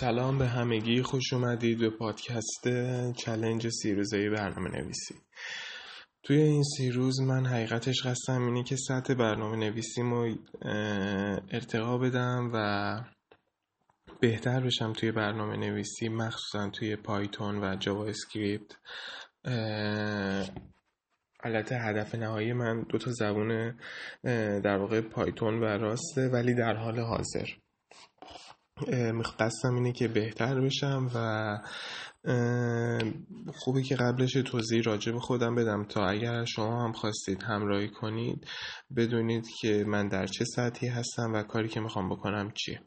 سلام به همگی خوش اومدید به پادکست challenge سی روزه برنامه نویسی توی این سی روز من حقیقتش قصدم اینه که سطح برنامه نویسیمو ارتقا بدم و بهتر بشم توی برنامه نویسی مخصوصا توی Python و JavaScript البته هدف نهایی من دو تا زبون در واقع Python و Rust ه ولی در حال حاضر. قصدم اینه که بهتر بشم و خوبه که قبلش توضیح راجع به خودم بدم. تا اگر شما هم خواستید همراهی کنید بدونید که من در چه سطحی هستم و کاری که می‌خوام بکنم چیه.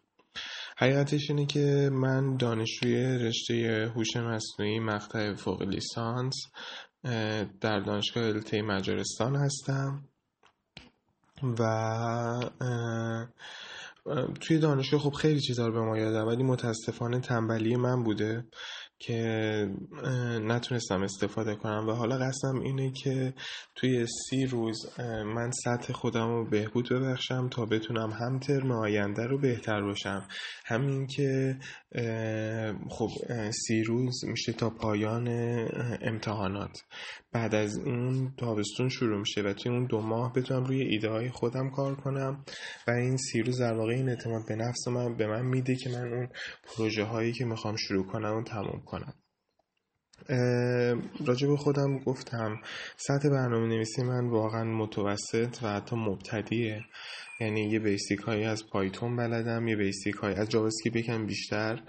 حقیقتش اینه که من دانشجوی رشته هوش مصنوعی مقطع فوق لیسانس در دانشگاه الته مجارستان هستم و توی دانشگاه خب خیلی چیزا رو به ما یادم ولی متاسفانه تنبلی من بوده. که نتونستم استفاده کنم. و حالا قصدم اینه که توی سی روز من سطح خودم رو بهبود ببخشم تا بتونم هم ترم آینده رو بهتر باشم. همین که خب سی روز میشه تا پایان امتحانات. بعد از اون تابستون شروع میشه و توی اون دو ماه بتونم روی ایده های خودم کار کنم. و این سی روز در واقع این اعتماد به نفس من به من میده که من اون پروژه هایی که می‌خوام شروع کنم و تموم کنم. راجع به خودم گفتم سطح برنامه نویسی من واقعا متوسط و حتی مبتدیه. یعنی یه بیسیک هایی از پایتون بلدم یه بیسیک هایی از جاوا یکم بیشتر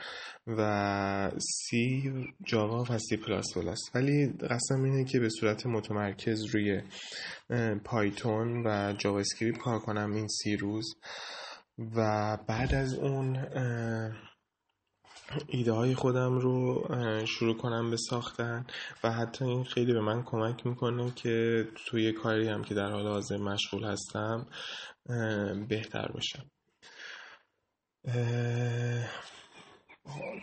و سی جاوا و سی پلاس پلاس. ولی قسم اینه که به صورت متمرکز روی Python و JavaScript کار کنم این سی روز. و بعد از اون ایده های خودم رو شروع کنم به ساختن و حتی این خیلی به من کمک می‌کنه که توی کاری هم که در حال حاضر مشغول هستم بهتر باشم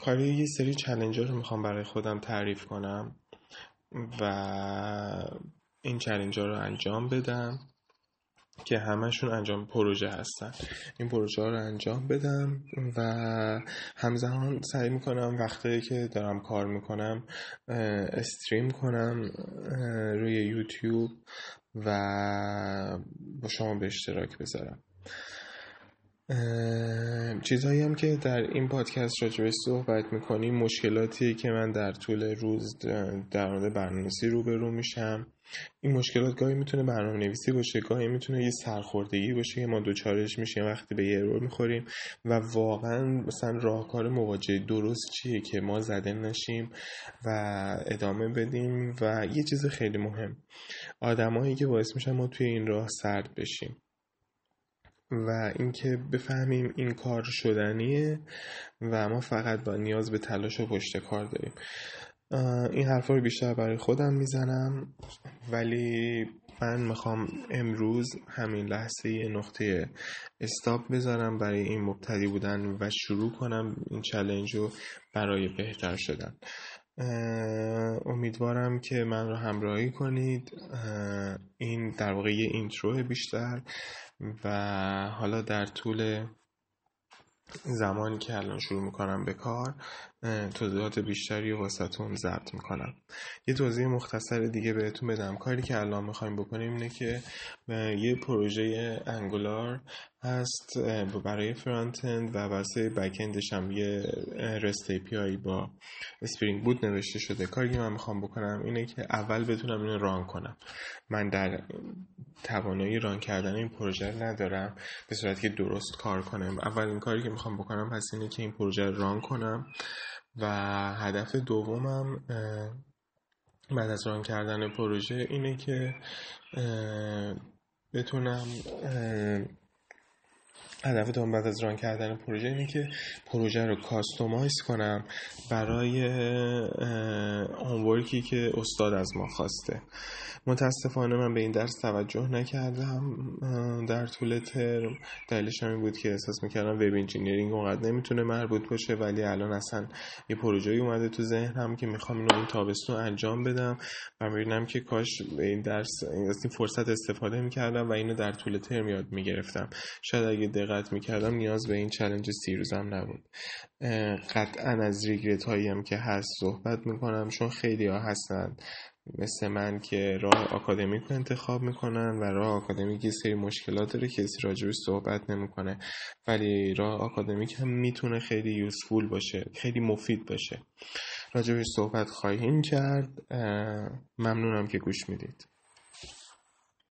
کاری یه سری چلنج رو می‌خوام برای خودم تعریف کنم و این چلنج رو انجام بدم. که همشون انجام پروژه هستن. این پروژه ها رو انجام بدم و همزمان سعی می‌کنم وقتی که دارم کار می‌کنم استریم کنم روی یوتیوب و با شما به اشتراک بذارم. چیزهایی هم که در این پادکست راجبش صحبت می‌کنیم مشکلاتی که من در طول روز در مورد برنامه‌نویسی روبرو میشم. این مشکلات گاهی می‌تونه برنامه نویسی باشه گاهی می‌تونه یه سرخوردگی باشه که ما دوچارش میشیم وقتی به یه ارور می‌خوریم و واقعا مثلا راهکار مواجهه درست چیه که ما زده نشیم و ادامه بدیم و یه چیز خیلی مهم آدمایی که باعث میشن ما توی این راه سرد بشیم. و اینکه بفهمیم این کار شدنیه و ما فقط با نیاز به تلاش و پشت کار داریم. این حرفا رو بیشتر برای خودم می‌زنم ولی من می‌خوام امروز همین لحظه یه نقطه استاپ بذارم برای این مبتدی بودن و شروع کنم این چلنج رو برای بهتر شدن. امیدوارم که من رو همراهی کنید. این در واقع یه اینترو بیشتر و حالا در طول زمانی که الان شروع می‌کنم به کار توضیحات بیشتری واسهتون ضبط می‌کنم. یه توضیح مختصر دیگه بهتون بدم. کاری که الان می‌خوایم بکنیم اینه که یه پروژه انگولار هست برای front-end و واسه back هم یه REST API با Spring Boot نوشته شده. کاری که من می‌خوام بکنم اینه که اول بتونم اینو run کنم. من در توانایی run کردن این پروژه ندارم به صورتی که درست کار کنم. اولین کاری که می‌خوام بکنم پس اینه که این پروژه run کنم. و هدف دومم بعد از run کردن پروژه اینه که بتونم هدف دوم بعد از run کردن پروژه اینه که پروژه رو customize کنم برای homework ی که استاد از ما خواسته. متاسفانه من به این درس توجه نکردم. در طول ترم دلیلش همین بود که احساس می‌کردم web engineering اونقدر نمی‌تونه مربوط باشه ولی الان اصلا یه پروژه اومده تو ذهنم که می‌خوام اینو این تابستون انجام بدم. و ببینم که کاش به این درس از این فرصت استفاده می‌کردم و اینو در طول ترم یاد می‌گرفتم. شاید اگه دقت می‌کردم نیاز به این چلنج سی روزم نبود. قطعا از ریگرت هایی هم که هست صحبت می‌کنم چون خیلی ها هستن. مثل من که راه آکادمیک رو انتخاب می‌کنن و راه آکادمیک یه سری مشکلات داره کسی راجبش صحبت نمی‌کنه. ولی راه آکادمیک هم می‌تونه خیلی یوزفول باشه خیلی مفید باشه. راجبش صحبت خواهیم کرد. ممنونم که گوش می‌دید.